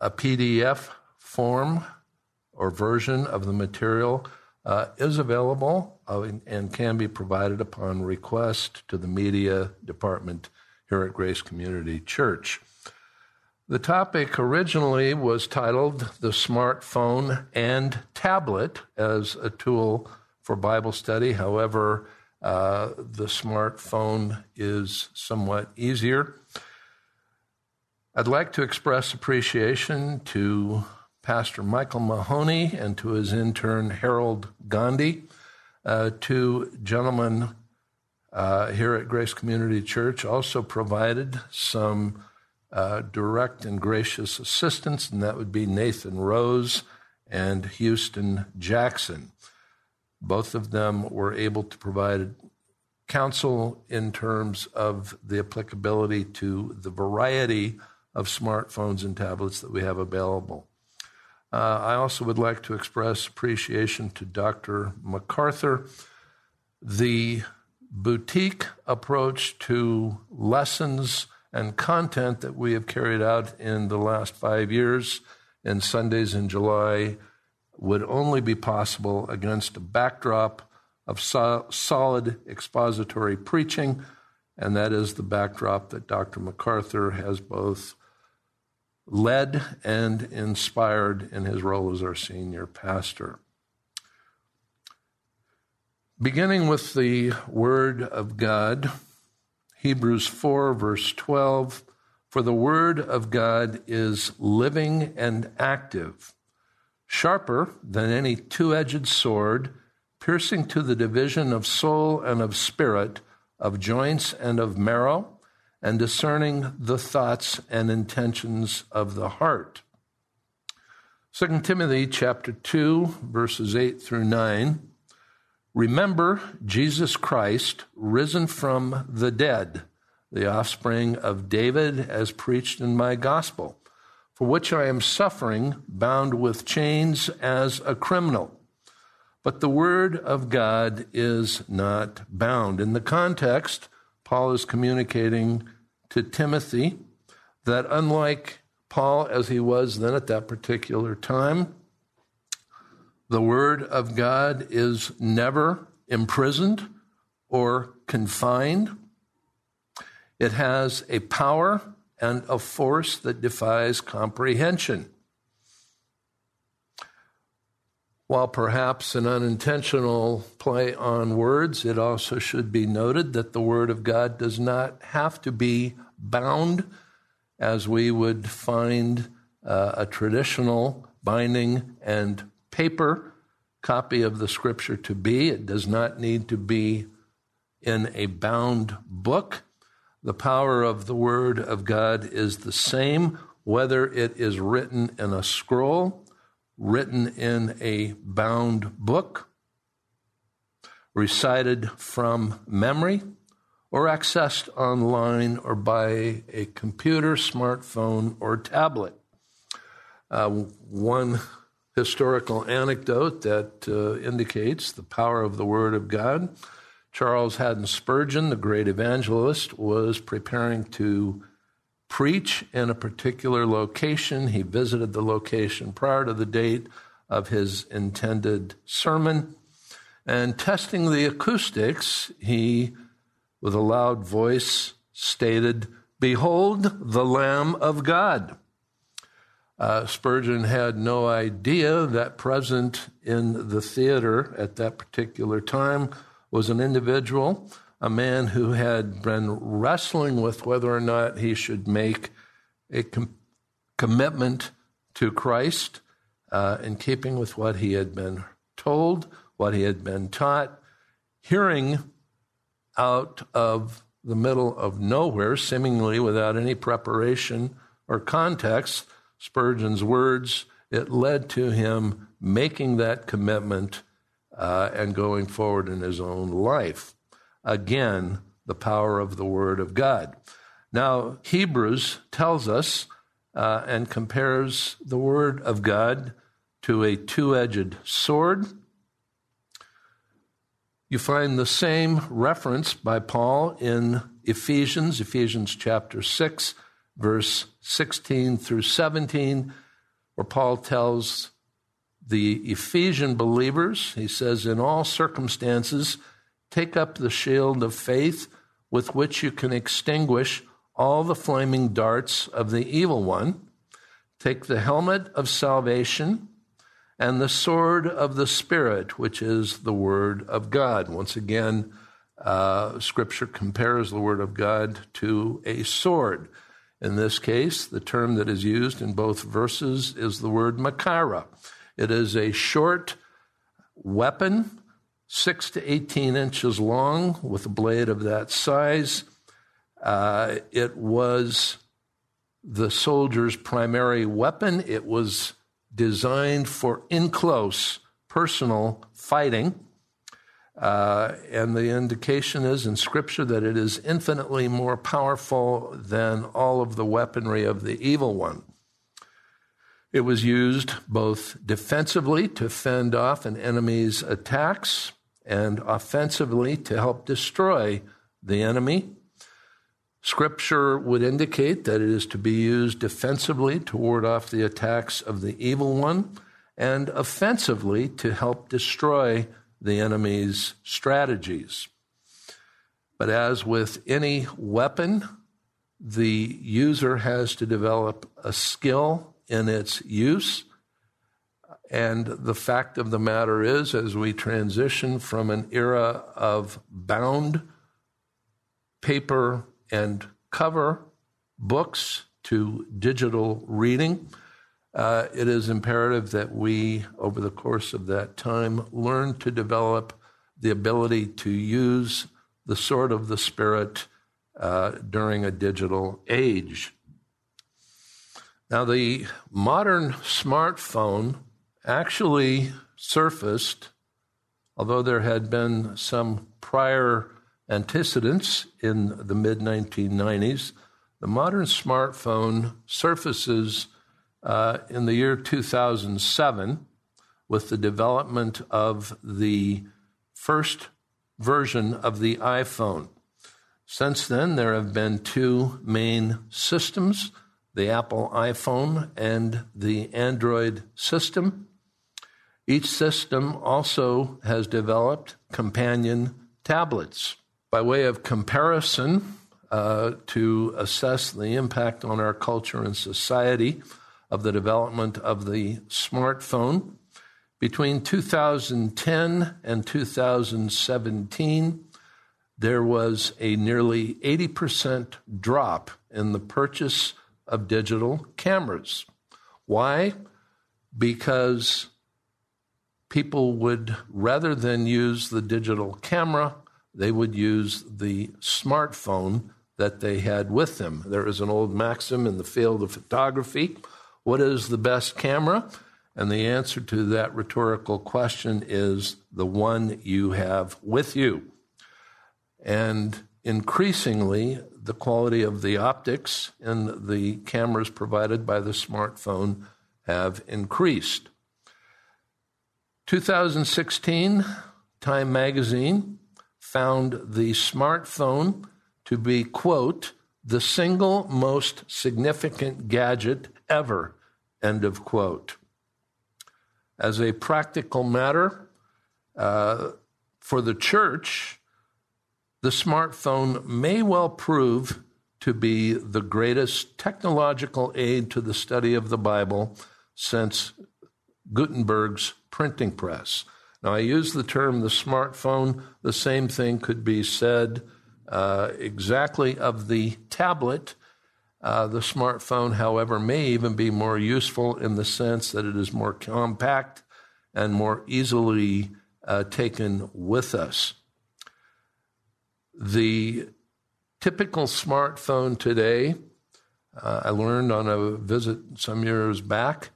a PDF form or version of the material uh, is available uh, and can be provided upon request to the media department here at Grace Community Church. The topic originally was titled The Smartphone and Tablet as a Tool for Bible Study. However, uh, the smartphone is somewhat easier. I'd like to express appreciation to Pastor Michael Mahoney and to his intern Harold Gandhi, uh, two gentlemen uh, here at Grace Community Church, also provided some uh, direct and gracious assistance, and that would be Nathan Rose and Houston Jackson. Both of them were able to provide counsel in terms of the applicability to the variety of smartphones and tablets that we have available. Uh, I also would like to express appreciation to Dr. MacArthur. The boutique approach to lessons and content that we have carried out in the last five years and Sundays in July would only be possible against a backdrop of so- solid expository preaching, and that is the backdrop that Dr. MacArthur has both led and inspired in his role as our senior pastor. Beginning with the Word of God, Hebrews 4, verse 12 For the Word of God is living and active, sharper than any two edged sword, piercing to the division of soul and of spirit, of joints and of marrow and discerning the thoughts and intentions of the heart. 2 Timothy chapter 2 verses 8 through 9 Remember Jesus Christ risen from the dead the offspring of David as preached in my gospel for which I am suffering bound with chains as a criminal. But the word of God is not bound. In the context Paul is communicating to Timothy that unlike Paul as he was then at that particular time, the Word of God is never imprisoned or confined. It has a power and a force that defies comprehension. While perhaps an unintentional play on words, it also should be noted that the Word of God does not have to be bound as we would find uh, a traditional binding and paper copy of the Scripture to be. It does not need to be in a bound book. The power of the Word of God is the same whether it is written in a scroll written in a bound book, recited from memory, or accessed online or by a computer, smartphone, or tablet. Uh, one historical anecdote that uh, indicates the power of the Word of God. Charles Haddon Spurgeon, the great evangelist, was preparing to preach in a particular location. He visited the location prior to the date of his intended sermon. And testing the acoustics, he, with a loud voice, stated, Behold the Lamb of God. Uh, Spurgeon had no idea that present in the theater at that particular time was an individual a man who had been wrestling with whether or not he should make a com- commitment to Christ uh, in keeping with what he had been told, what he had been taught, hearing out of the middle of nowhere, seemingly without any preparation or context, Spurgeon's words, it led to him making that commitment uh, and going forward in his own life again the power of the Word of God. Now, Hebrews tells us uh, and compares the Word of God to a two edged sword. You find the same reference by Paul in Ephesians, Ephesians chapter 6, verse 16 through 17, where Paul tells the Ephesian believers, he says, in all circumstances, take up the shield of faith with which you can extinguish all the flaming darts of the evil one. Take the helmet of salvation and the sword of the Spirit, which is the Word of God. Once again, uh, Scripture compares the Word of God to a sword. In this case, the term that is used in both verses is the word machaira. It is a short weapon, six to 18 inches long, with a blade of that size. Uh, it was the soldier's primary weapon. It was designed for in close personal fighting. Uh, and the indication is in Scripture that it is infinitely more powerful than all of the weaponry of the evil one. It was used both defensively to fend off an enemy's attacks and offensively to help destroy the enemy. Scripture would indicate that it is to be used defensively to ward off the attacks of the evil one and offensively to help destroy the enemy's strategies. But as with any weapon, the user has to develop a skill in its use. And the fact of the matter is, as we transition from an era of bound paper and cover books to digital reading, uh, it is imperative that we, over the course of that time, learn to develop the ability to use the sword of the Spirit uh, during a digital age. Now, the modern smartphone actually surfaced, although there had been some prior antecedents in the mid 1990s, the modern smartphone surfaces uh, in the year 2007 with the development of the first version of the iPhone. Since then, there have been two main systems the Apple iPhone and the Android system. Each system also has developed companion tablets. By way of comparison, uh, to assess the impact on our culture and society, of the development of the smartphone. Between 2010 and 2017, there was a nearly 80% drop in the purchase of digital cameras. Why? Because people would, rather than use the digital camera, they would use the smartphone that they had with them. There is an old maxim in the field of photography what is the best camera? And the answer to that rhetorical question is the one you have with you. And increasingly, the quality of the optics in the cameras provided by the smartphone have increased. 2016, Time magazine found the smartphone to be, quote, the single most significant gadget ever End of quote. As a practical matter, uh, for the church, the smartphone may well prove to be the greatest technological aid to the study of the Bible since Gutenberg's printing press. Now, I use the term the smartphone, the same thing could be said uh, exactly of the tablet uh, the smartphone, however, may even be more useful in the sense that it is more compact and more easily uh, taken with us. The typical smartphone today, uh, I learned on a visit some years back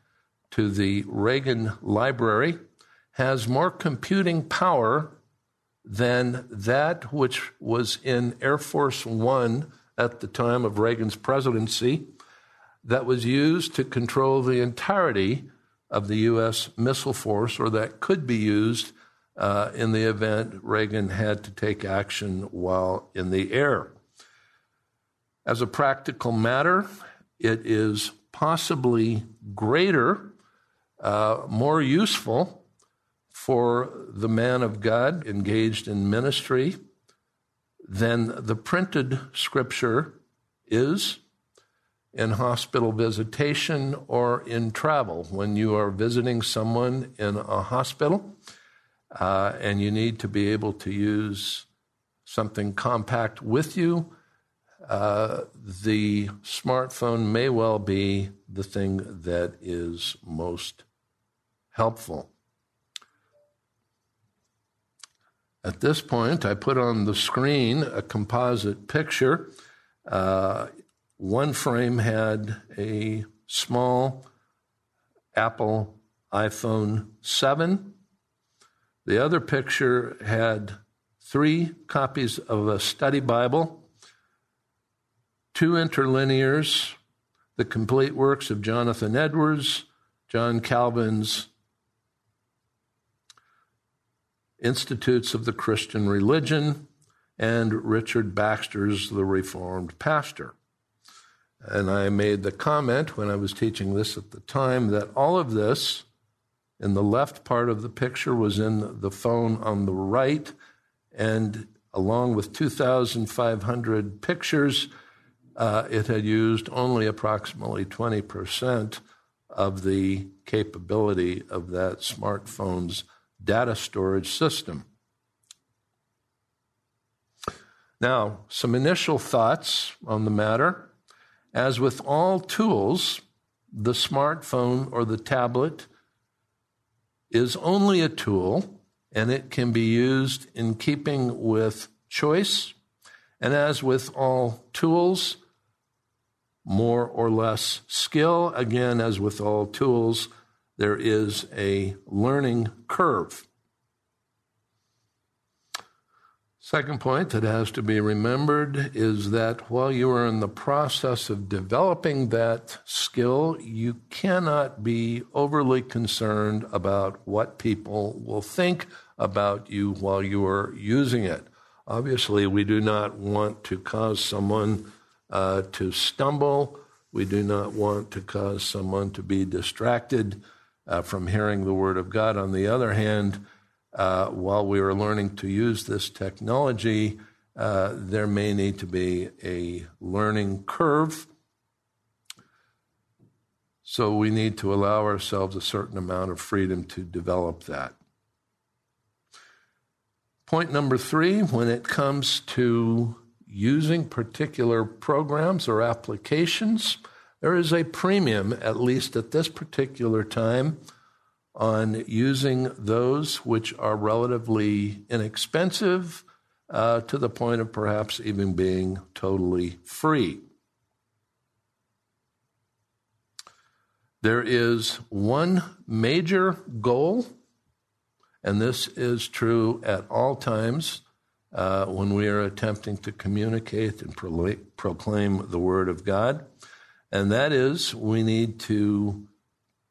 to the Reagan Library, has more computing power than that which was in Air Force One at the time of Reagan's presidency that was used to control the entirety of the U.S. missile force, or that could be used uh, in the event Reagan had to take action while in the air. As a practical matter, it is possibly greater, uh, more useful for the man of God engaged in ministry than the printed scripture is in hospital visitation or in travel. When you are visiting someone in a hospital uh, and you need to be able to use something compact with you, uh, the smartphone may well be the thing that is most helpful. At this point, I put on the screen a composite picture. Uh, one frame had a small Apple iPhone 7. The other picture had three copies of a study Bible, two interlinears, the complete works of Jonathan Edwards, John Calvin's Institutes of the Christian Religion, and Richard Baxter's The Reformed Pastor. And I made the comment when I was teaching this at the time that all of this in the left part of the picture was in the phone on the right, and along with 2,500 pictures, uh, it had used only approximately 20% of the capability of that smartphone's data storage system. Now, some initial thoughts on the matter. As with all tools, the smartphone or the tablet is only a tool and it can be used in keeping with choice. And as with all tools, more or less skill. Again, as with all tools, there is a learning curve. Second point that has to be remembered is that while you are in the process of developing that skill, you cannot be overly concerned about what people will think about you while you are using it. Obviously, we do not want to cause someone uh, to stumble. We do not want to cause someone to be distracted uh, from hearing the Word of God. On the other hand, uh, while we are learning to use this technology, uh, there may need to be a learning curve. So we need to allow ourselves a certain amount of freedom to develop that. Point number three when it comes to using particular programs or applications, there is a premium, at least at this particular time, on using those which are relatively inexpensive uh, to the point of perhaps even being totally free. There is one major goal, and this is true at all times uh, when we are attempting to communicate and pro- proclaim the Word of God, and that is we need to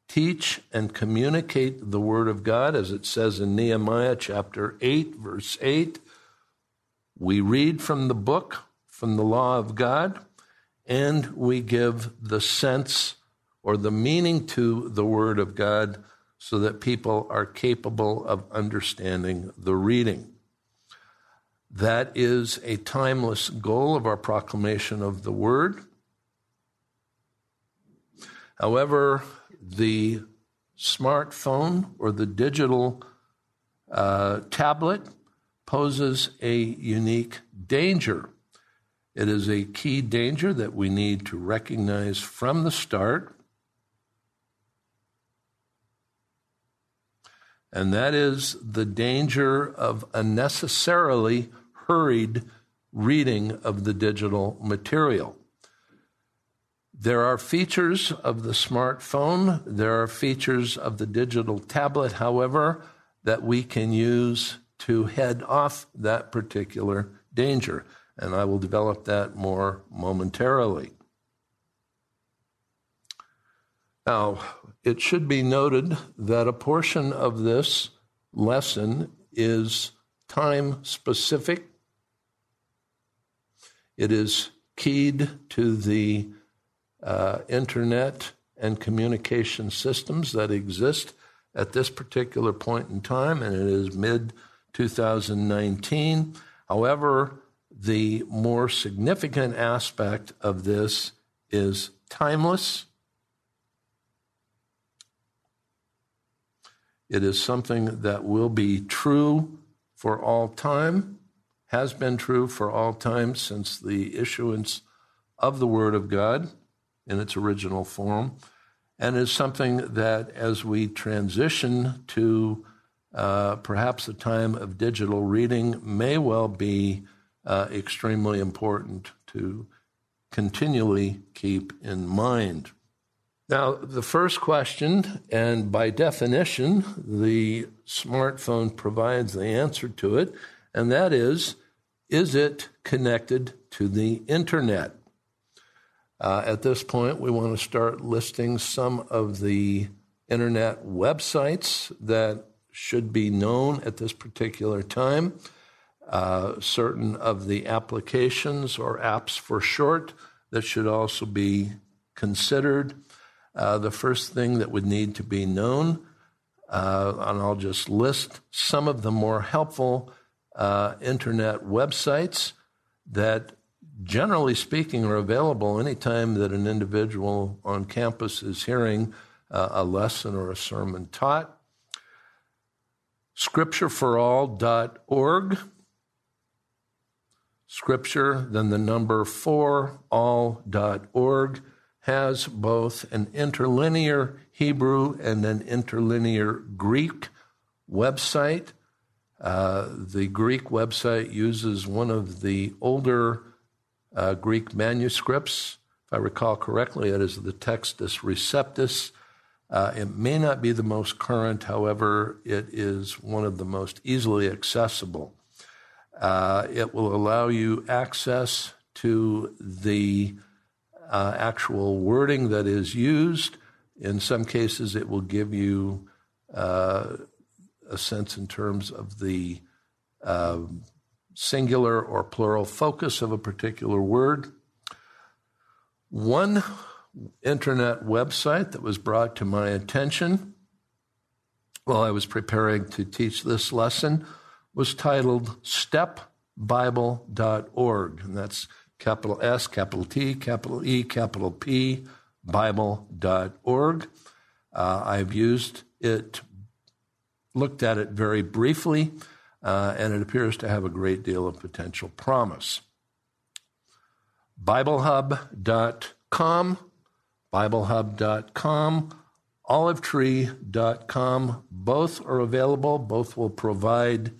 teach and communicate the Word of God, as it says in Nehemiah chapter 8, verse 8. We read from the book, from the law of God, and we give the sense or the meaning to the Word of God so that people are capable of understanding the reading. That is a timeless goal of our proclamation of the Word. However, the smartphone or the digital uh, tablet poses a unique danger. It is a key danger that we need to recognize from the start. And that is the danger of unnecessarily hurried reading of the digital material. There are features of the smartphone, there are features of the digital tablet, however, that we can use to head off that particular danger. And I will develop that more momentarily. Now, it should be noted that a portion of this lesson is time specific. It is keyed to the uh, internet and communication systems that exist at this particular point in time, and it is mid 2019. However, the more significant aspect of this is timeless. It is something that will be true for all time, has been true for all time since the issuance of the Word of God in its original form, and is something that as we transition to uh, perhaps a time of digital reading may well be uh, extremely important to continually keep in mind. Now, the first question, and by definition, the smartphone provides the answer to it, and that is Is it connected to the internet? Uh, at this point, we want to start listing some of the internet websites that should be known at this particular time. Uh, certain of the applications or apps for short that should also be considered. Uh, the first thing that would need to be known, uh, and I'll just list some of the more helpful uh, internet websites that, generally speaking, are available anytime that an individual on campus is hearing uh, a lesson or a sermon taught. Scripture4All.org. Scripture, then the number four, all.org has both an interlinear Hebrew and an interlinear Greek website. Uh, the Greek website uses one of the older uh, Greek manuscripts. If I recall correctly, it is the Textus Receptus. Uh, it may not be the most current, however, it is one of the most easily accessible. Uh, it will allow you access to the uh, actual wording that is used. In some cases, it will give you uh, a sense in terms of the uh, singular or plural focus of a particular word. One internet website that was brought to my attention while I was preparing to teach this lesson was titled stepbible.org, and that's capital S, capital T, capital E, capital P, Bible.org. Uh, I've used it, looked at it very briefly, uh, and it appears to have a great deal of potential promise. BibleHub.com, BibleHub.com, OliveTree.com, both are available. Both will provide,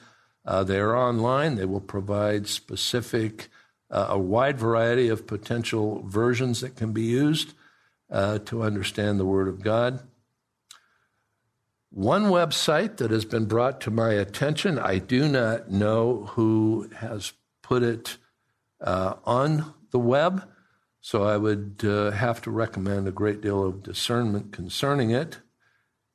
uh, they are online, they will provide specific uh, a wide variety of potential versions that can be used uh, to understand the Word of God. One website that has been brought to my attention, I do not know who has put it uh, on the web, so I would uh, have to recommend a great deal of discernment concerning it,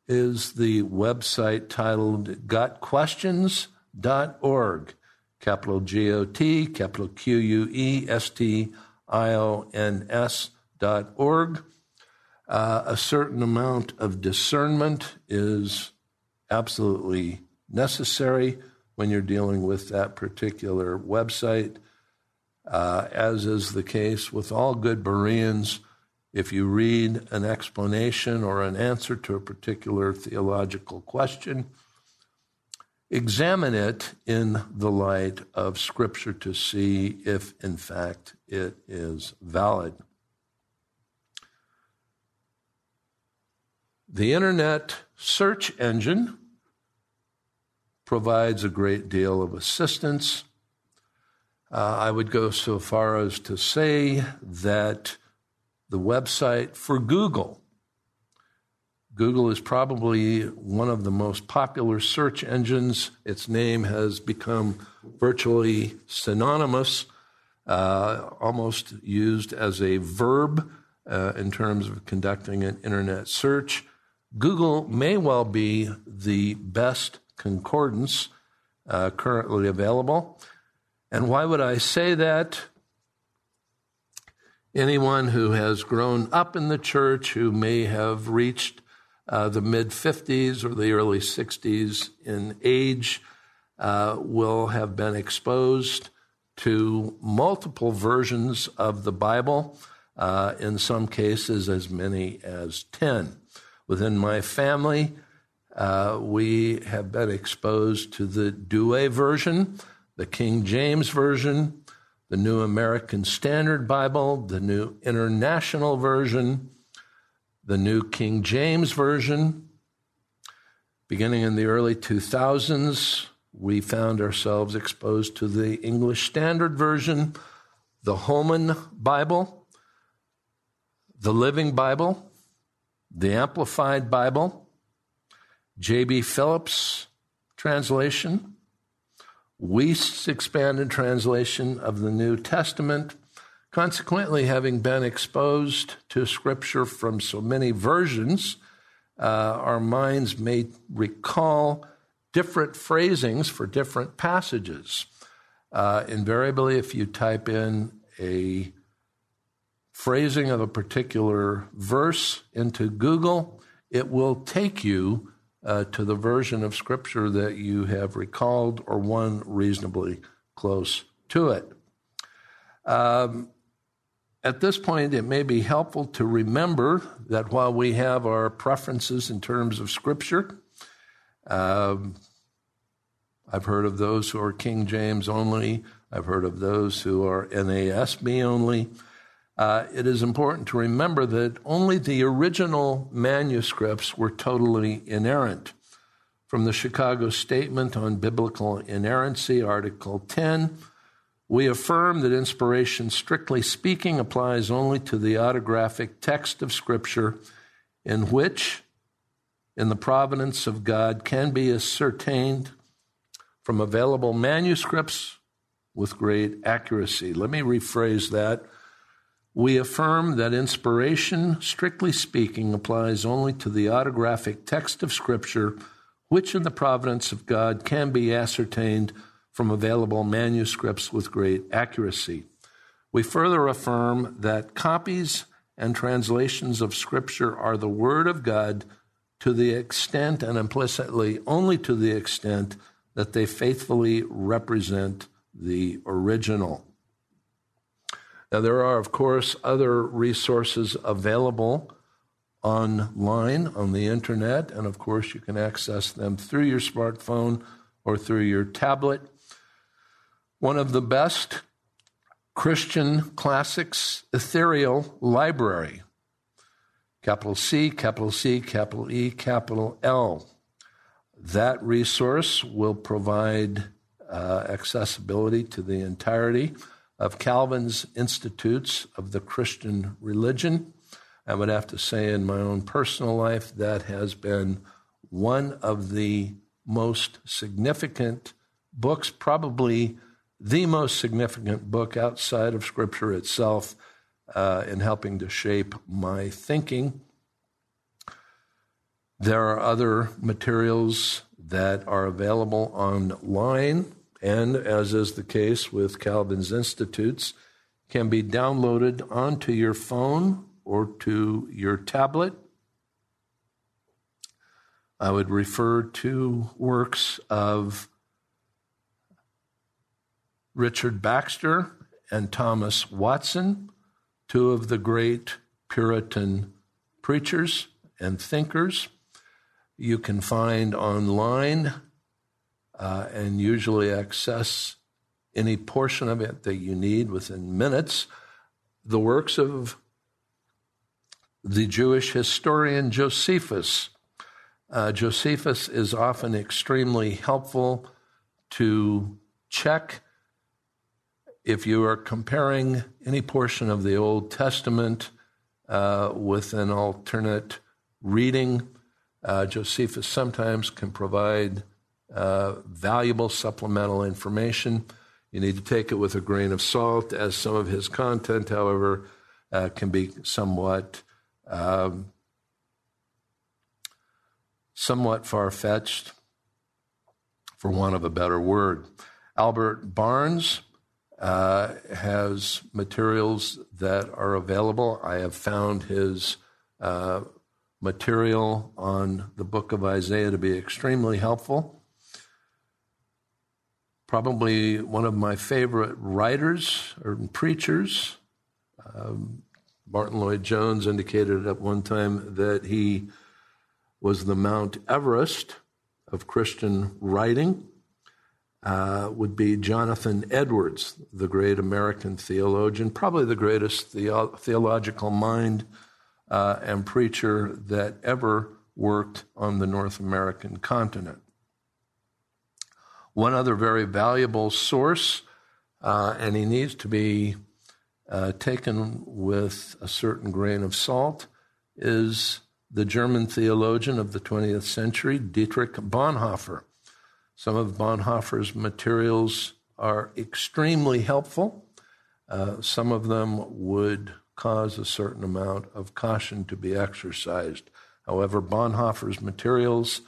is the website titled gotquestions.org capital G O T, capital Q U E S T I O N S dot org. Uh, a certain amount of discernment is absolutely necessary when you're dealing with that particular website. Uh, as is the case with all good Bereans, if you read an explanation or an answer to a particular theological question, examine it in the light of Scripture to see if, in fact, it is valid. The internet search engine provides a great deal of assistance. Uh, I would go so far as to say that the website for Google Google is probably one of the most popular search engines. Its name has become virtually synonymous, uh, almost used as a verb uh, in terms of conducting an internet search. Google may well be the best concordance uh, currently available. And why would I say that? Anyone who has grown up in the church, who may have reached uh, the mid 50s or the early 60s in age, uh, will have been exposed to multiple versions of the Bible, uh, in some cases, as many as 10. Within my family, uh, we have been exposed to the Douay version, the King James version, the New American Standard Bible, the New International Version, the New King James Version. Beginning in the early 2000s, we found ourselves exposed to the English Standard Version, the Holman Bible, the Living Bible, the Amplified Bible, J.B. Phillips translation, Wuest's expanded translation of the New Testament. Consequently, having been exposed to Scripture from so many versions, uh, our minds may recall different phrasings for different passages. Uh, invariably, if you type in a phrasing of a particular verse into Google, it will take you uh, to the version of Scripture that you have recalled or one reasonably close to it. Um, at this point, it may be helpful to remember that while we have our preferences in terms of Scripture, um, I've heard of those who are King James only. I've heard of those who are NASB only uh, it is important to remember that only the original manuscripts were totally inerrant. From the Chicago Statement on Biblical Inerrancy, Article 10, we affirm that inspiration, strictly speaking, applies only to the autographic text of Scripture, in which, in the providence of God, can be ascertained from available manuscripts with great accuracy. Let me rephrase that. We affirm that inspiration, strictly speaking, applies only to the autographic text of Scripture, which in the providence of God can be ascertained from available manuscripts with great accuracy. We further affirm that copies and translations of Scripture are the Word of God to the extent and implicitly only to the extent that they faithfully represent the original. Now, there are, of course, other resources available online on the internet, and of course, you can access them through your smartphone or through your tablet. One of the best Christian classics ethereal library, capital C, capital C, capital E, capital L. That resource will provide uh, accessibility to the entirety of Calvin's Institutes of the Christian Religion. I would have to say, in my own personal life, that has been one of the most significant books, probably the most significant book outside of Scripture itself uh, in helping to shape my thinking. There are other materials that are available online and as is the case with Calvin's Institutes, can be downloaded onto your phone or to your tablet. I would refer to works of Richard Baxter and Thomas Watson, two of the great Puritan preachers and thinkers. You can find online uh, and usually access any portion of it that you need within minutes. The works of the Jewish historian Josephus. Uh, Josephus is often extremely helpful to check if you are comparing any portion of the Old Testament uh, with an alternate reading. Uh, Josephus sometimes can provide uh, valuable supplemental information. You need to take it with a grain of salt, as some of his content, however, uh, can be somewhat um, somewhat far fetched, for want of a better word. Albert Barnes uh, has materials that are available. I have found his uh, material on the book of Isaiah to be extremely helpful. Probably one of my favorite writers or preachers. Um, Martyn Lloyd-Jones indicated at one time that he was the Mount Everest of Christian writing. Uh, would be Jonathan Edwards, the great American theologian, probably the greatest theo- theological mind uh, and preacher that ever worked on the North American continent. One other very valuable source, uh, and he needs to be uh, taken with a certain grain of salt, is the German theologian of the 20th century, Dietrich Bonhoeffer. Some of Bonhoeffer's materials are extremely helpful. Uh, some of them would cause a certain amount of caution to be exercised. However, Bonhoeffer's materials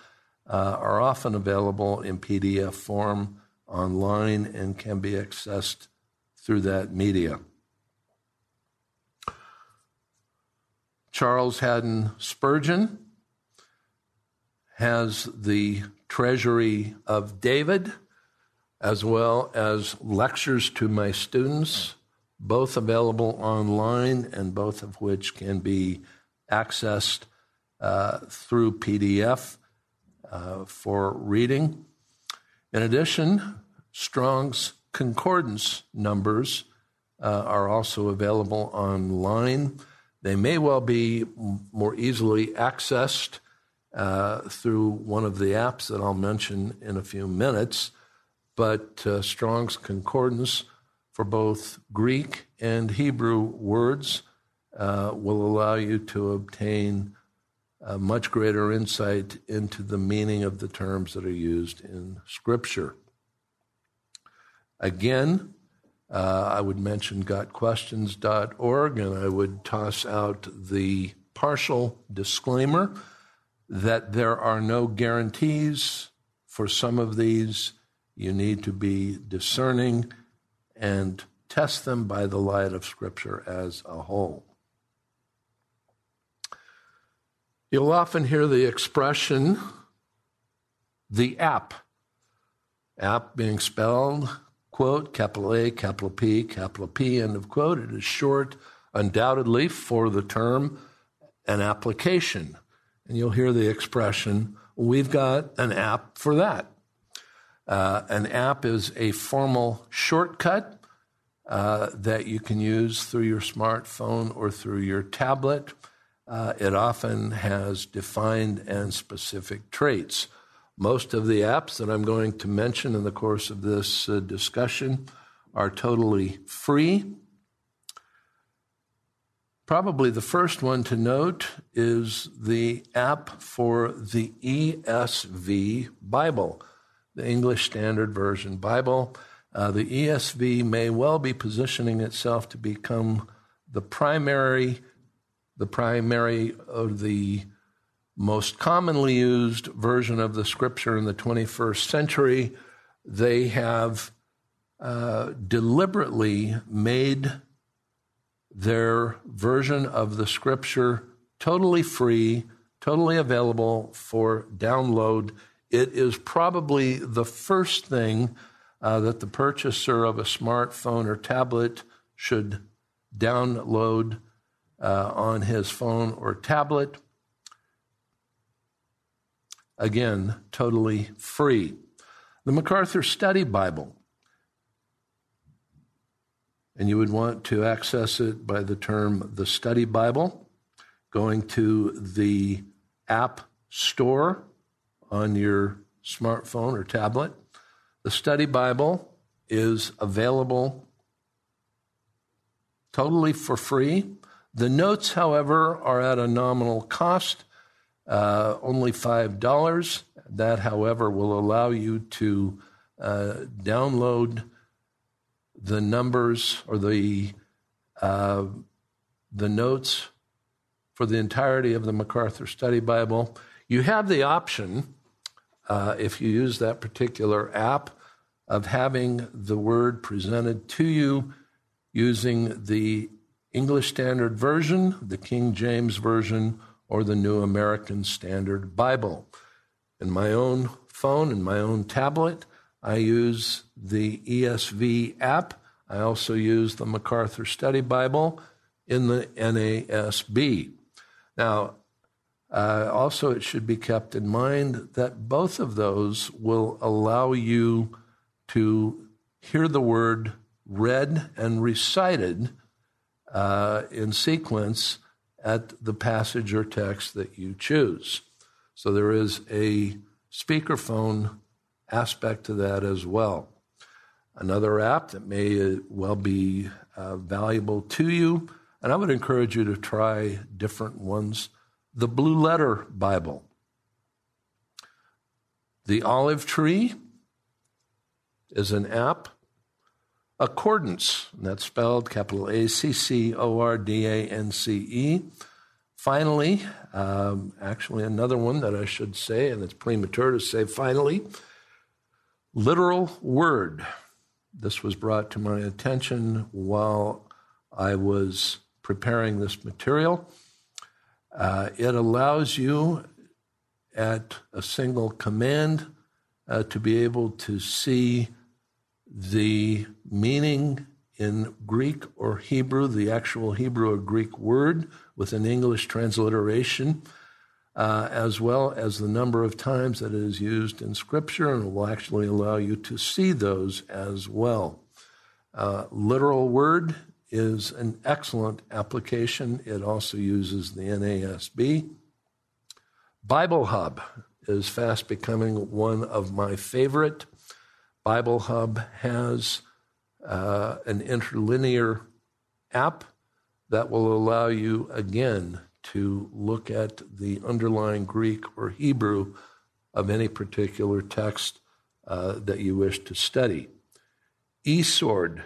uh, are often available in PDF form online and can be accessed through that media. Charles Haddon Spurgeon has the Treasury of David, as well as lectures to my students both available online and both of which can be accessed uh, through PDF uh, for reading. In addition, Strong's concordance numbers uh, are also available online. They may well be more easily accessed uh, through one of the apps that I'll mention in a few minutes, but uh, Strong's concordance for both Greek and Hebrew words uh, will allow you to obtain much greater insight into the meaning of the terms that are used in Scripture. Again, uh, I would mention gotquestions.org and I would toss out the partial disclaimer that there are no guarantees for some of these. You need to be discerning and test them by the light of Scripture as a whole. You'll often hear the expression, the app. App being spelled, quote, capital A, capital P, capital P, end of quote. It is short, undoubtedly, for the term an application. And you'll hear the expression, we've got an app for that. Uh, an app is a formal shortcut uh, that you can use through your smartphone or through your tablet. Uh, it often has defined and specific traits. Most of the apps that I'm going to mention in the course of this uh, discussion are totally free. Probably the first one to note is the app for the ESV Bible the English Standard Version Bible. Uh, the ESV may well be positioning itself to become the primary, the primary of the most commonly used version of the scripture in the 21st century. They have uh, deliberately made their version of the scripture totally free, totally available for download it is probably the first thing uh, that the purchaser of a smartphone or tablet should download uh, on his phone or tablet. Again, totally free. The MacArthur Study Bible. And you would want to access it by the term the Study Bible, going to the App Store on your smartphone or tablet. The study Bible is available totally for free. The notes, however, are at a nominal cost, uh, only $5. That, however, will allow you to uh, download the numbers or the, uh, the notes for the entirety of the MacArthur Study Bible. You have the option uh, if you use that particular app, of having the word presented to you using the English Standard Version, the King James Version, or the New American Standard Bible. In my own phone and my own tablet, I use the ESV app. I also use the MacArthur Study Bible in the NASB. Now, uh, also, it should be kept in mind that both of those will allow you to hear the word read and recited uh, in sequence at the passage or text that you choose. So there is a speakerphone aspect to that as well. Another app that may uh, well be uh, valuable to you, and I would encourage you to try different ones the Blue Letter Bible, the Olive Tree is an app. Accordance, that's spelled capital A C C O R D A N C E. Finally, um, actually, another one that I should say, and it's premature to say finally, literal word. This was brought to my attention while I was preparing this material. Uh, it allows you at a single command uh, to be able to see the meaning in Greek or Hebrew, the actual Hebrew or Greek word with an English transliteration, uh, as well as the number of times that it is used in Scripture, and it will actually allow you to see those as well. Uh, literal word is an excellent application. It also uses the NASB. Bible Hub is fast becoming one of my favorite. Bible Hub has uh, an interlinear app that will allow you again to look at the underlying Greek or Hebrew of any particular text uh, that you wish to study. e-Sword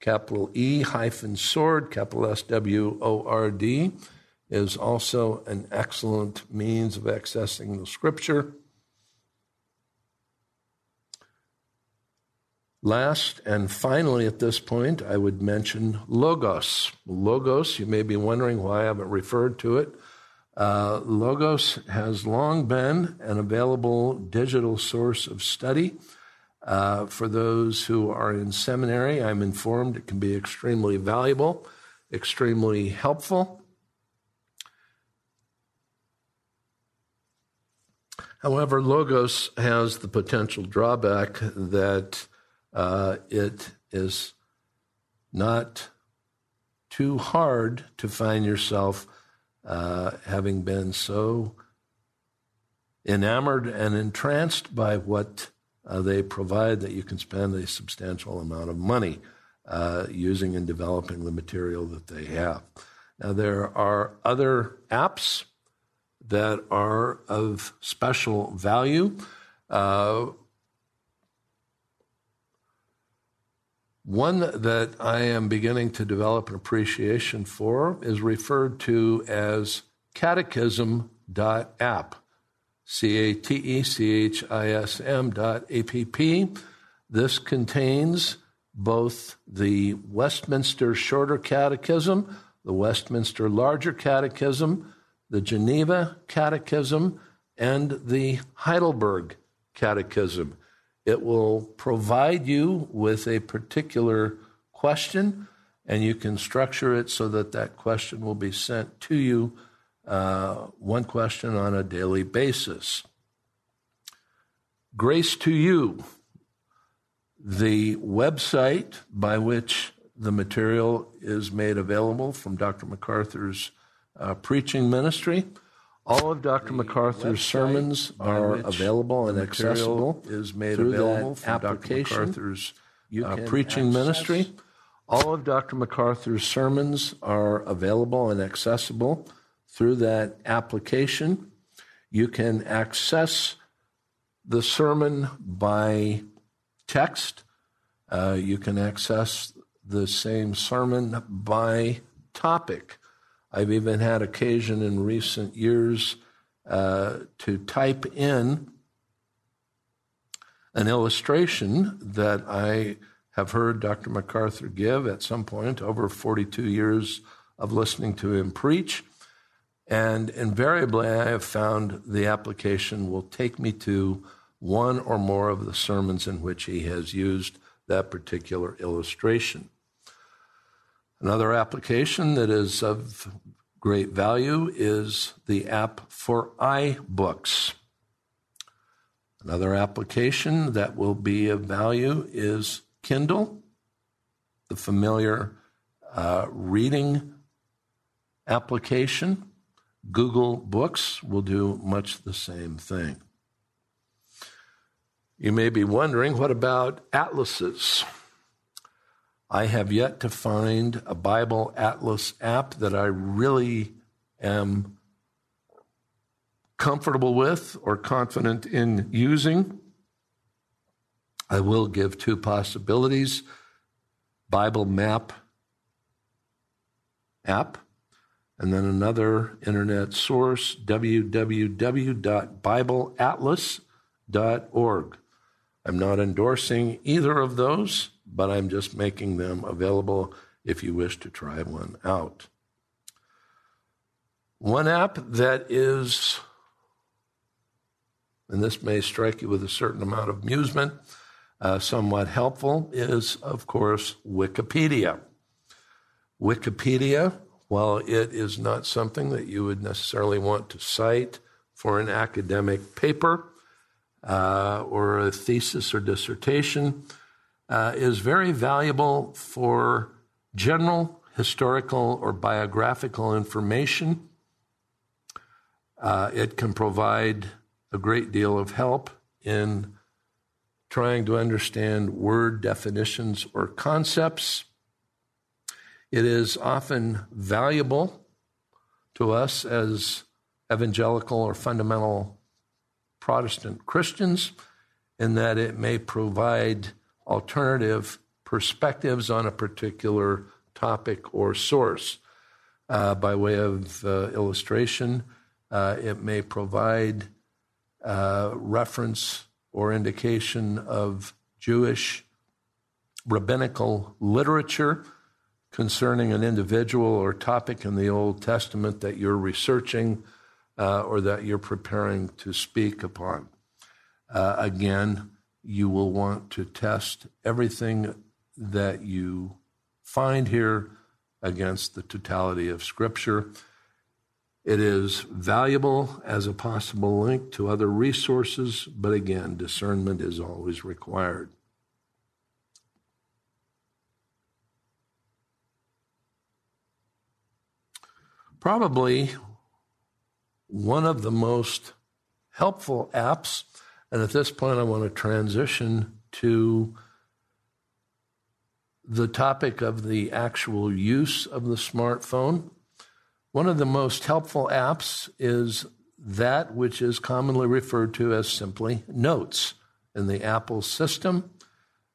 Capital E hyphen sword, capital S W O R D, is also an excellent means of accessing the scripture. Last and finally, at this point, I would mention Logos. Logos, you may be wondering why I haven't referred to it. Uh, Logos has long been an available digital source of study uh, for those who are in seminary, I'm informed it can be extremely valuable, extremely helpful. However, Logos has the potential drawback that uh, it is not too hard to find yourself uh, having been so enamored and entranced by what uh, they provide that you can spend a substantial amount of money uh, using and developing the material that they have. Now, there are other apps that are of special value. Uh, one that I am beginning to develop an appreciation for is referred to as catechism.app. C A T E C H I S M dot A P P. This contains both the Westminster Shorter Catechism, the Westminster Larger Catechism, the Geneva Catechism, and the Heidelberg Catechism. It will provide you with a particular question, and you can structure it so that that question will be sent to you uh, one question on a daily basis. Grace to You, the website by which the material is made available from Dr. MacArthur's uh, preaching ministry. All of Dr. MacArthur's sermons are available and accessible. Is made available from Dr. MacArthur's uh, preaching ministry. All of Dr. MacArthur's sermons are available and accessible through that application. You can access the sermon by text. Uh, you can access the same sermon by topic. I've even had occasion in recent years uh, to type in an illustration that I have heard Dr. MacArthur give at some point over 42 years of listening to him preach. And invariably, I have found the application will take me to one or more of the sermons in which he has used that particular illustration. Another application that is of great value is the app for iBooks. Another application that will be of value is Kindle, the familiar uh, reading application. Google Books will do much the same thing. You may be wondering what about atlases? I have yet to find a Bible Atlas app that I really am comfortable with or confident in using. I will give two possibilities Bible Map app, and then another internet source, www.bibleatlas.org. I'm not endorsing either of those, but I'm just making them available if you wish to try one out. One app that is, and this may strike you with a certain amount of amusement, uh, somewhat helpful, is, of course, Wikipedia. Wikipedia, while it is not something that you would necessarily want to cite for an academic paper, uh, or a thesis or dissertation uh, is very valuable for general historical or biographical information. Uh, it can provide a great deal of help in trying to understand word definitions or concepts. It is often valuable to us as evangelical or fundamental Protestant Christians in that it may provide alternative perspectives on a particular topic or source. Uh, by way of uh, illustration, uh, it may provide uh, reference or indication of Jewish rabbinical literature concerning an individual or topic in the Old Testament that you're researching uh, or that you're preparing to speak upon. Uh, again, you will want to test everything that you find here against the totality of Scripture. It is valuable as a possible link to other resources, but again, discernment is always required. Probably one of the most helpful apps. And at this point, I want to transition to the topic of the actual use of the smartphone. One of the most helpful apps is that which is commonly referred to as simply Notes in the Apple system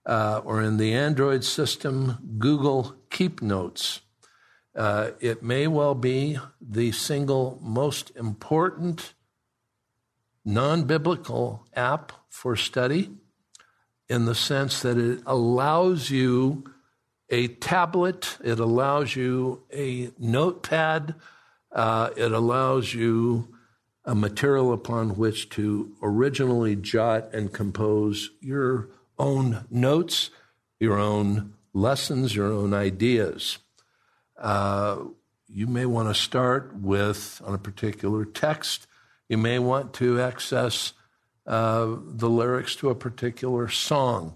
uh, or in the Android system, Google Keep Notes. Uh, it may well be the single most important non biblical app for study in the sense that it allows you a tablet, it allows you a notepad, uh, it allows you a material upon which to originally jot and compose your own notes, your own lessons, your own ideas. Uh, you may want to start with, on a particular text, you may want to access uh, the lyrics to a particular song.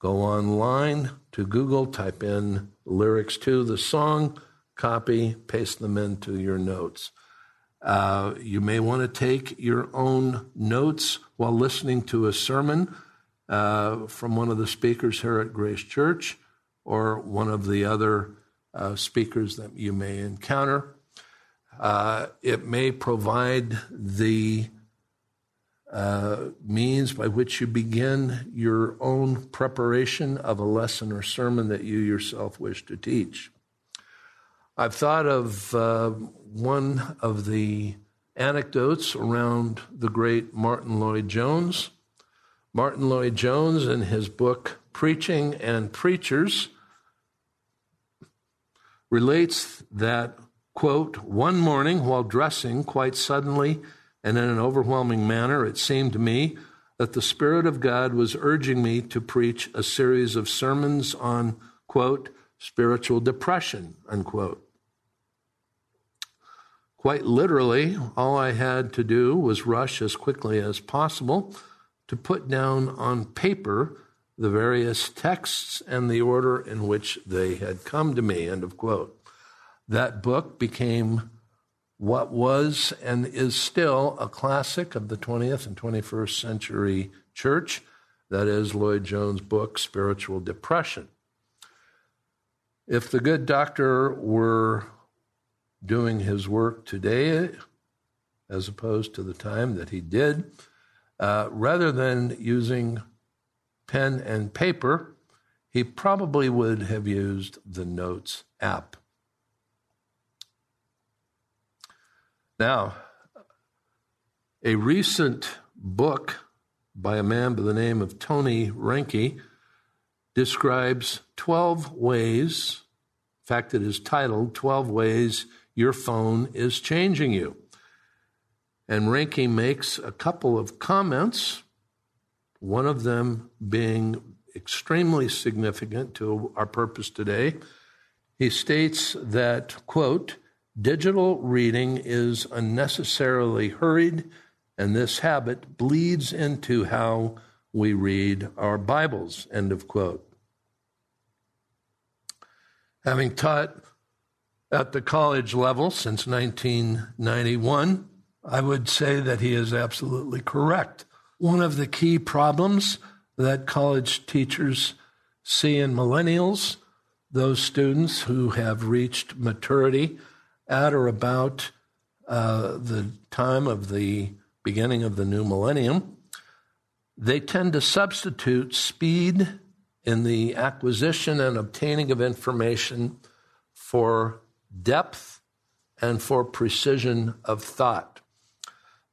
Go online to Google, type in lyrics to the song, copy, paste them into your notes. Uh, you may want to take your own notes while listening to a sermon uh, from one of the speakers here at Grace Church or one of the other uh, speakers that you may encounter. Uh, it may provide the uh, means by which you begin your own preparation of a lesson or sermon that you yourself wish to teach. I've thought of uh, one of the anecdotes around the great Martyn Lloyd-Jones. Martyn Lloyd-Jones, in his book Preaching and Preachers, relates that, quote, one morning while dressing, quite suddenly and in an overwhelming manner, it seemed to me that the Spirit of God was urging me to preach a series of sermons on, quote, spiritual depression, unquote. Quite literally, all I had to do was rush as quickly as possible to put down on paper the various texts and the order in which they had come to me, end of quote. That book became what was and is still a classic of the 20th and 21st century church. That is Lloyd-Jones' book, Spiritual Depression. If the good doctor were doing his work today, as opposed to the time that he did, uh, rather than using pen and paper, he probably would have used the Notes app. Now, a recent book by a man by the name of Tony Reinke describes 12 ways, in fact, it is titled 12 Ways Your Phone is Changing You. And Reinke makes a couple of comments, one of them being extremely significant to our purpose today. He states that, quote, Digital reading is unnecessarily hurried, and this habit bleeds into how we read our Bibles. End of quote. Having taught at the college level since 1991, I would say that he is absolutely correct. One of the key problems that college teachers see in millennials, those students who have reached maturity, at or about uh, the time of the beginning of the new millennium, they tend to substitute speed in the acquisition and obtaining of information for depth and for precision of thought.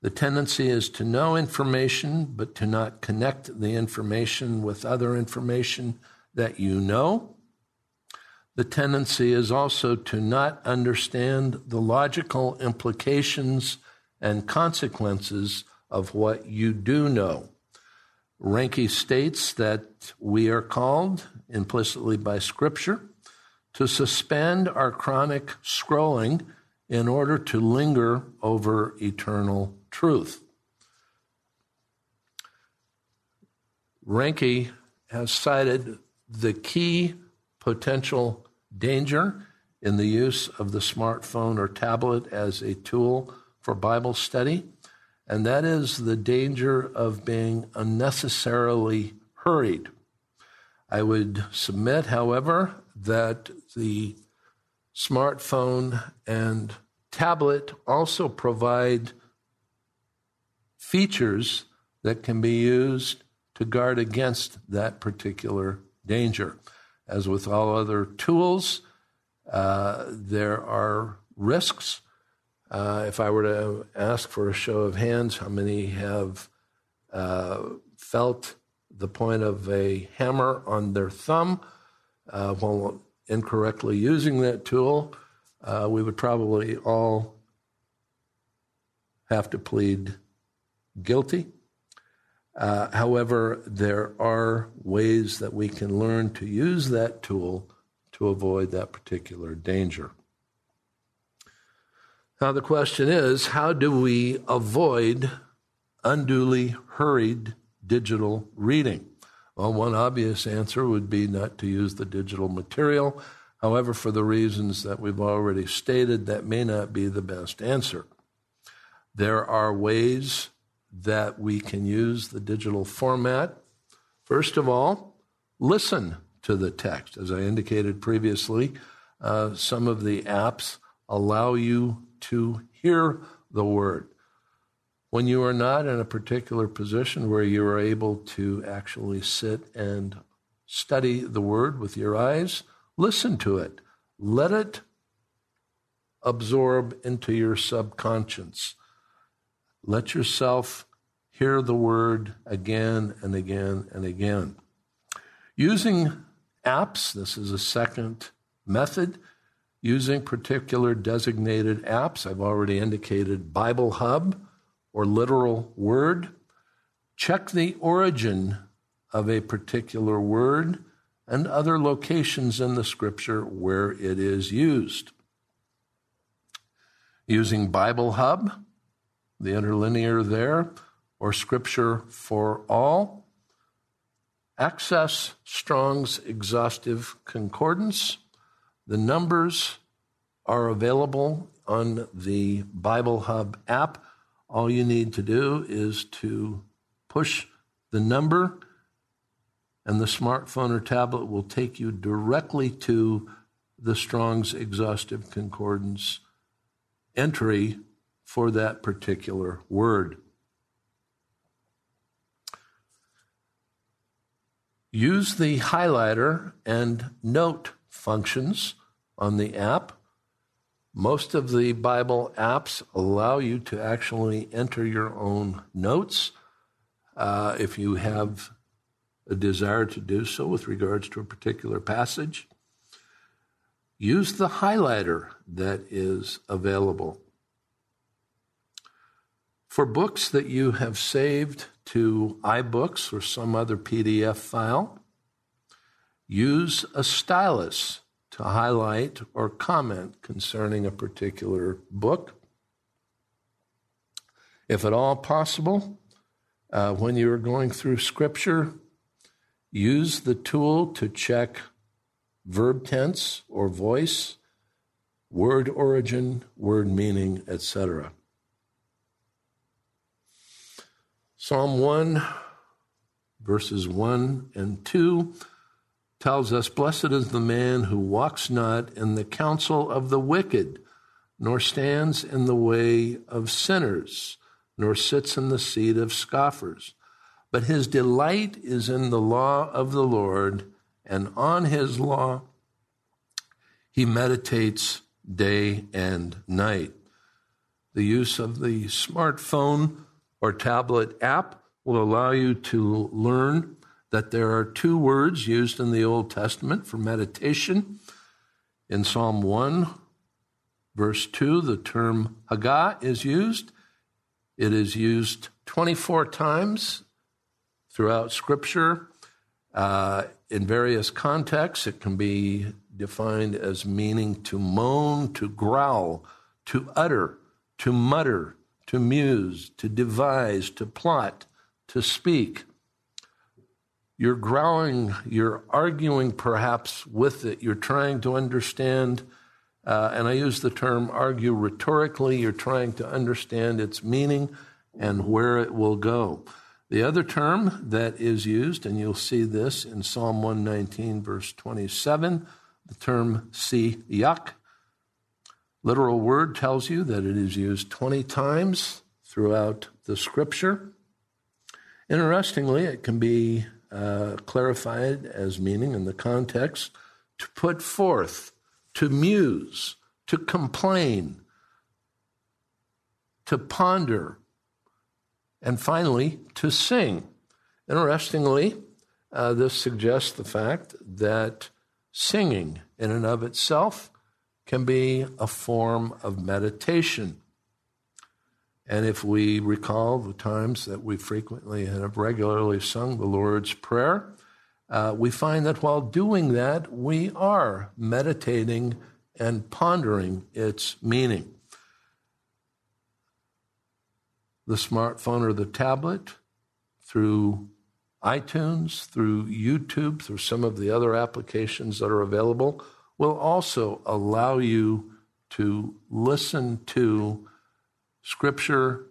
The tendency is to know information, but to not connect the information with other information that you know the tendency is also to not understand the logical implications and consequences of what you do know. Reinke states that we are called, implicitly by Scripture, to suspend our chronic scrolling in order to linger over eternal truth. Reinke has cited the key potential danger in the use of the smartphone or tablet as a tool for Bible study, and that is the danger of being unnecessarily hurried. I would submit, however, that the smartphone and tablet also provide features that can be used to guard against that particular danger. As with all other tools, uh, there are risks. Uh, if I were to ask for a show of hands, how many have uh, felt the point of a hammer on their thumb uh, while incorrectly using that tool? Uh, we would probably all have to plead guilty. Uh, however, there are ways that we can learn to use that tool to avoid that particular danger. Now, the question is how do we avoid unduly hurried digital reading? Well, one obvious answer would be not to use the digital material. However, for the reasons that we've already stated, that may not be the best answer. There are ways that we can use the digital format. First of all, listen to the text. As I indicated previously, uh, some of the apps allow you to hear the word. When you are not in a particular position where you are able to actually sit and study the word with your eyes, listen to it. Let it absorb into your subconscious. Let yourself hear the word again and again and again. Using apps, this is a second method. Using particular designated apps, I've already indicated Bible Hub or Literal Word. Check the origin of a particular word and other locations in the scripture where it is used. Using Bible Hub, the interlinear there, or Scripture4All, access Strong's exhaustive concordance. The numbers are available on the Bible Hub app. All you need to do is to push the number and the smartphone or tablet will take you directly to the Strong's Exhaustive Concordance entry for that particular word. Use the highlighter and note functions on the app. Most of the Bible apps allow you to actually enter your own notes. Uh, if you have a desire to do so with regards to a particular passage, use the highlighter that is available. For books that you have saved to iBooks or some other PDF file, use a stylus to highlight or comment concerning a particular book. If at all possible, uh, when you are going through Scripture, Use the tool to check verb tense or voice, word origin, word meaning, etc. Psalm 1, verses 1 and 2 tells us Blessed is the man who walks not in the counsel of the wicked, nor stands in the way of sinners, nor sits in the seat of scoffers but his delight is in the law of the Lord, and on his law he meditates day and night. The use of the smartphone or tablet app will allow you to learn that there are two words used in the Old Testament for meditation. In Psalm 1, verse 2, the term hagah is used. It is used 24 times throughout Scripture. Uh, in various contexts, it can be defined as meaning to moan, to growl, to utter, to mutter, to muse, to devise, to plot, to speak. You're growling, you're arguing perhaps with it, you're trying to understand, uh, and I use the term argue rhetorically, you're trying to understand its meaning and where it will go. The other term that is used, and you'll see this in Psalm 119, verse 27, the term siach. Literal word tells you that it is used 20 times throughout the scripture. Interestingly, it can be uh, clarified as meaning in the context to put forth, to muse, to complain, to ponder, and finally, to sing. Interestingly, uh, this suggests the fact that singing in and of itself can be a form of meditation. And if we recall the times that we frequently and have regularly sung the Lord's Prayer, uh, we find that while doing that, we are meditating and pondering its meaning the smartphone or the tablet, through iTunes, through YouTube, through some of the other applications that are available, will also allow you to listen to scripture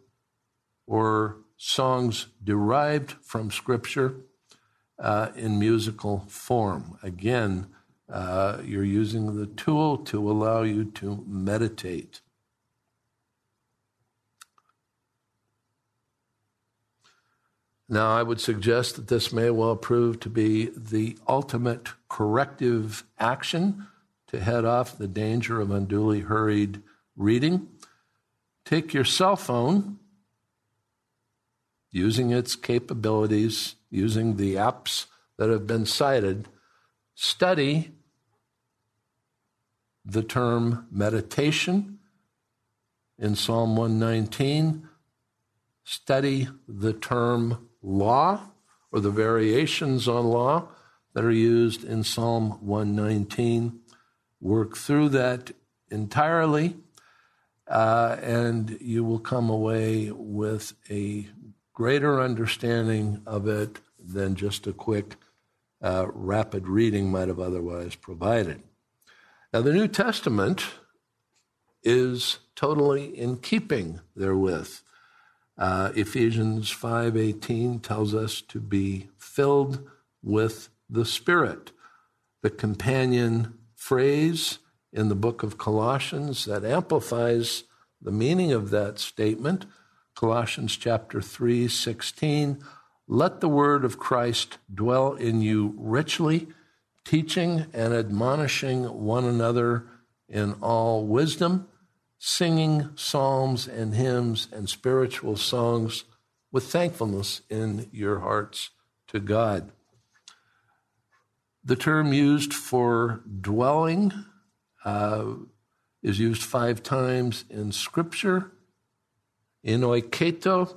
or songs derived from scripture uh, in musical form. Again, uh, you're using the tool to allow you to meditate. Now, I would suggest that this may well prove to be the ultimate corrective action to head off the danger of unduly hurried reading. Take your cell phone using its capabilities, using the apps that have been cited, study the term meditation in Psalm 119, study the term law or the variations on law that are used in Psalm 119. Work through that entirely, uh, and you will come away with a greater understanding of it than just a quick, uh, rapid reading might have otherwise provided. Now, the New Testament is totally in keeping therewith. Uh, Ephesians 5:18 tells us to be filled with the Spirit. The companion phrase in the book of Colossians that amplifies the meaning of that statement, Colossians chapter 3:16, let the word of Christ dwell in you richly, teaching and admonishing one another in all wisdom, singing psalms and hymns and spiritual songs with thankfulness in your hearts to God. The term used for dwelling uh, is used five times in Scripture. In oiketo,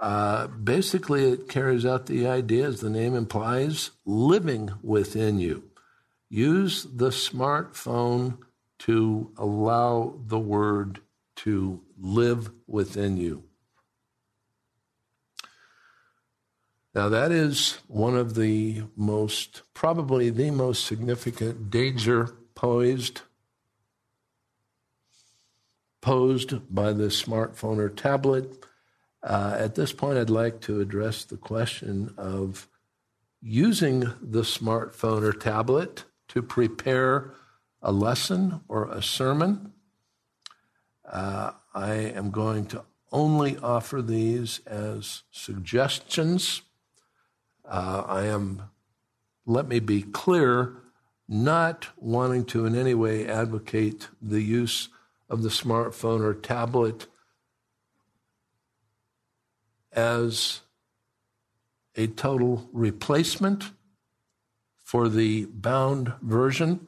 uh, basically, it carries out the idea, as the name implies, living within you. Use the smartphone to allow the word to live within you. Now, that is one of the most, probably the most significant danger posed posed by the smartphone or tablet. Uh, at this point, I'd like to address the question of using the smartphone or tablet to prepare a lesson or a sermon. Uh, I am going to only offer these as suggestions. Uh, I am, let me be clear, not wanting to in any way advocate the use of the smartphone or tablet as a total replacement for the bound version.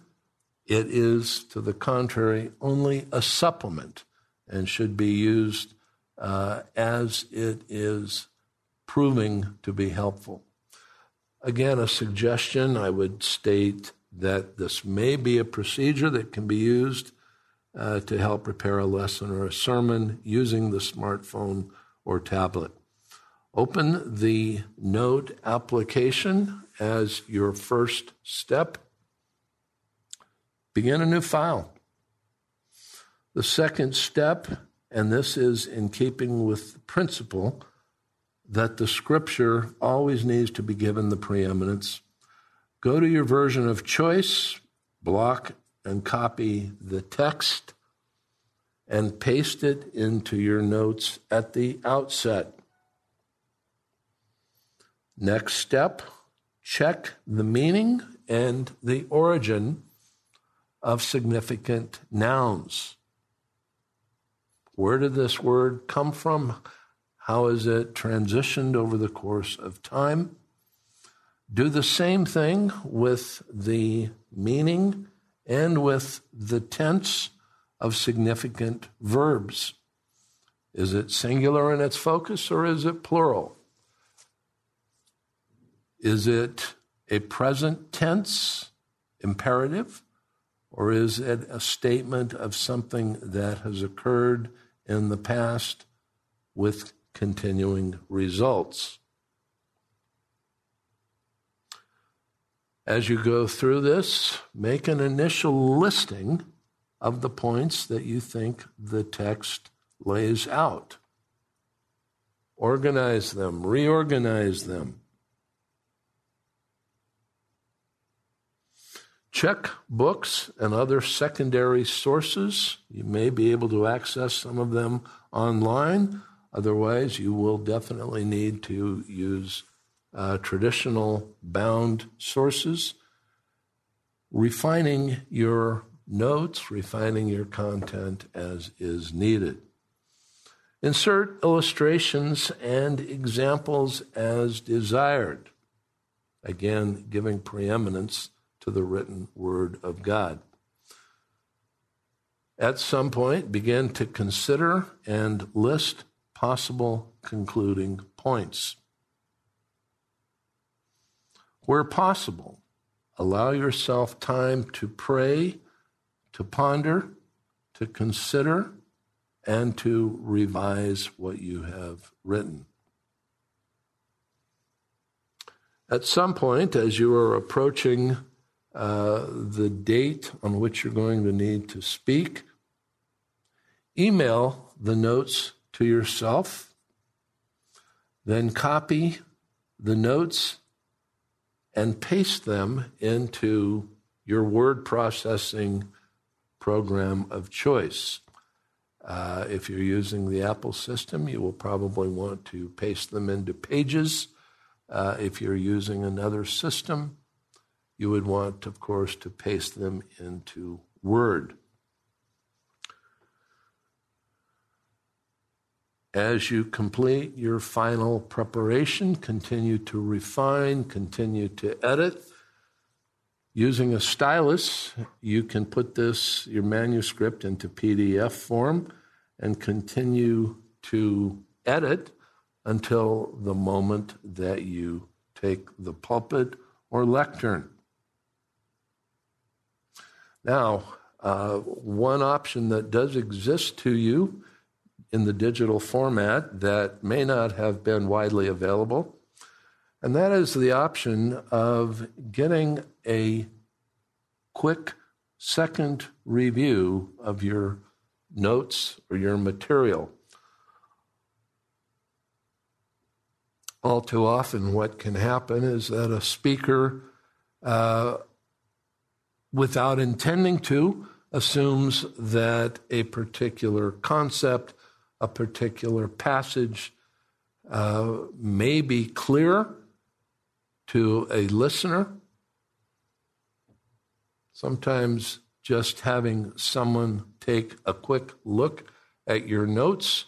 It is, to the contrary, only a supplement and should be used uh, as it is proving to be helpful. Again, a suggestion I would state that this may be a procedure that can be used uh, to help prepare a lesson or a sermon using the smartphone or tablet. Open the Note application as your first step begin a new file. The second step, and this is in keeping with the principle that the scripture always needs to be given the preeminence, go to your version of choice, block and copy the text, and paste it into your notes at the outset. Next step, check the meaning and the origin of significant nouns. Where did this word come from? How is it transitioned over the course of time? Do the same thing with the meaning and with the tense of significant verbs. Is it singular in its focus or is it plural? Is it a present tense imperative or is it a statement of something that has occurred in the past with continuing results? As you go through this, make an initial listing of the points that you think the text lays out. Organize them, reorganize them. Check books and other secondary sources. You may be able to access some of them online. Otherwise, you will definitely need to use uh, traditional bound sources. Refining your notes, refining your content as is needed. Insert illustrations and examples as desired. Again, giving preeminence to the written word of God. At some point, begin to consider and list possible concluding points. Where possible, allow yourself time to pray, to ponder, to consider, and to revise what you have written. At some point, as you are approaching uh, the date on which you're going to need to speak, email the notes to yourself, then copy the notes and paste them into your word processing program of choice. Uh, if you're using the Apple system, you will probably want to paste them into Pages. Uh, if you're using another system, you would want, of course, to paste them into Word. As you complete your final preparation, continue to refine, continue to edit. Using a stylus, you can put this, your manuscript, into PDF form and continue to edit until the moment that you take the pulpit or lectern. Now, uh, one option that does exist to you in the digital format that may not have been widely available. And that is the option of getting a quick second review of your notes or your material. All too often, what can happen is that a speaker, uh, without intending to, assumes that a particular concept a particular passage uh, may be clear to a listener. Sometimes just having someone take a quick look at your notes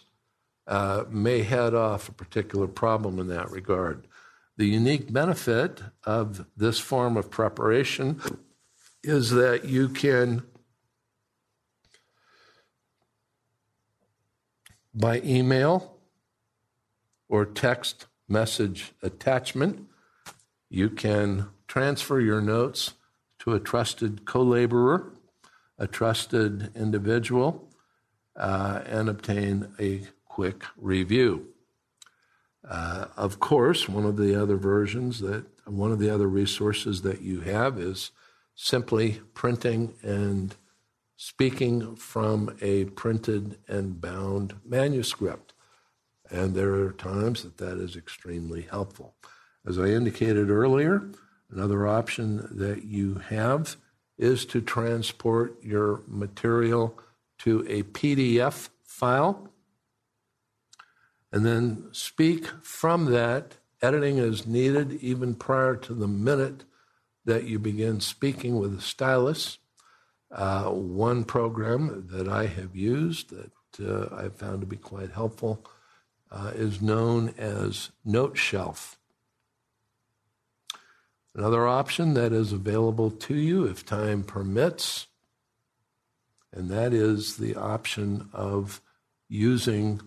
uh, may head off a particular problem in that regard. The unique benefit of this form of preparation is that you can by email or text message attachment. You can transfer your notes to a trusted co laborer, a trusted individual, uh, and obtain a quick review. Uh, of course, one of the other versions that one of the other resources that you have is simply printing and speaking from a printed and bound manuscript. And there are times that that is extremely helpful. As I indicated earlier, another option that you have is to transport your material to a PDF file and then speak from that. Editing is needed even prior to the minute that you begin speaking with a stylus. Uh, one program that I have used that uh, I've found to be quite helpful uh, is known as Noteshelf. Another option that is available to you if time permits, and that is the option of using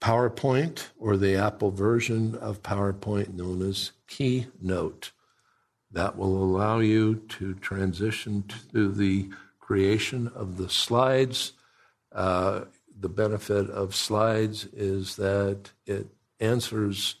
PowerPoint or the Apple version of PowerPoint known as Keynote. That will allow you to transition to the creation of the slides. Uh, the benefit of slides is that it answers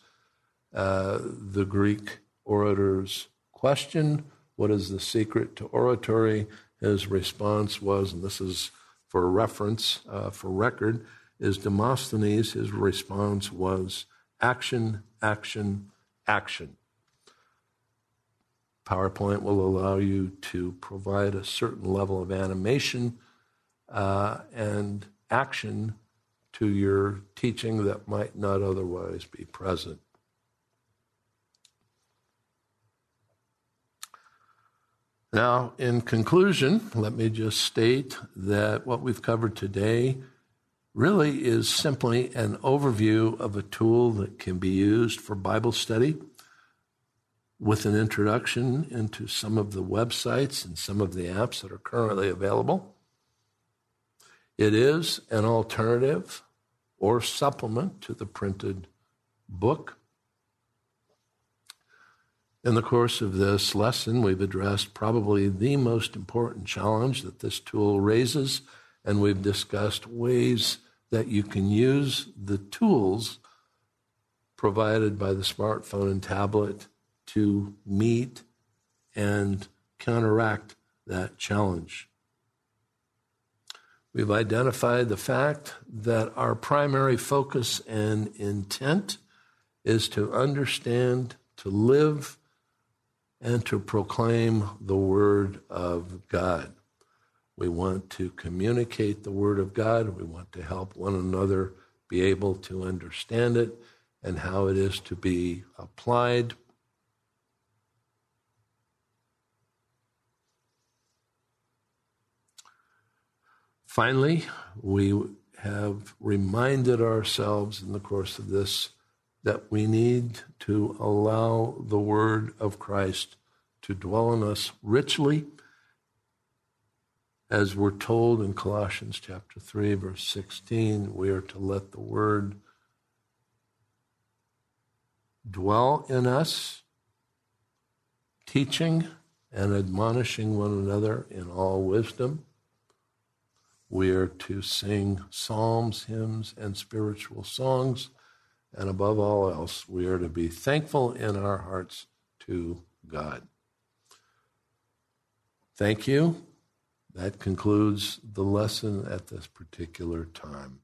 uh, the Greek orator's question What is the secret to oratory? His response was, and this is for reference, uh, for record, is Demosthenes. His response was action, action, action. PowerPoint will allow you to provide a certain level of animation uh, and action to your teaching that might not otherwise be present. Now, in conclusion, let me just state that what we've covered today really is simply an overview of a tool that can be used for Bible study with an introduction into some of the websites and some of the apps that are currently available. It is an alternative or supplement to the printed book. In the course of this lesson, we've addressed probably the most important challenge that this tool raises, and we've discussed ways that you can use the tools provided by the smartphone and tablet to meet and counteract that challenge. We've identified the fact that our primary focus and intent is to understand, to live, and to proclaim the Word of God. We want to communicate the Word of God. We want to help one another be able to understand it and how it is to be applied Finally, we have reminded ourselves in the course of this that we need to allow the word of Christ to dwell in us richly, as we're told in Colossians chapter 3, verse 16, we are to let the word dwell in us, teaching and admonishing one another in all wisdom we are to sing psalms, hymns, and spiritual songs. And above all else, we are to be thankful in our hearts to God. Thank you. That concludes the lesson at this particular time.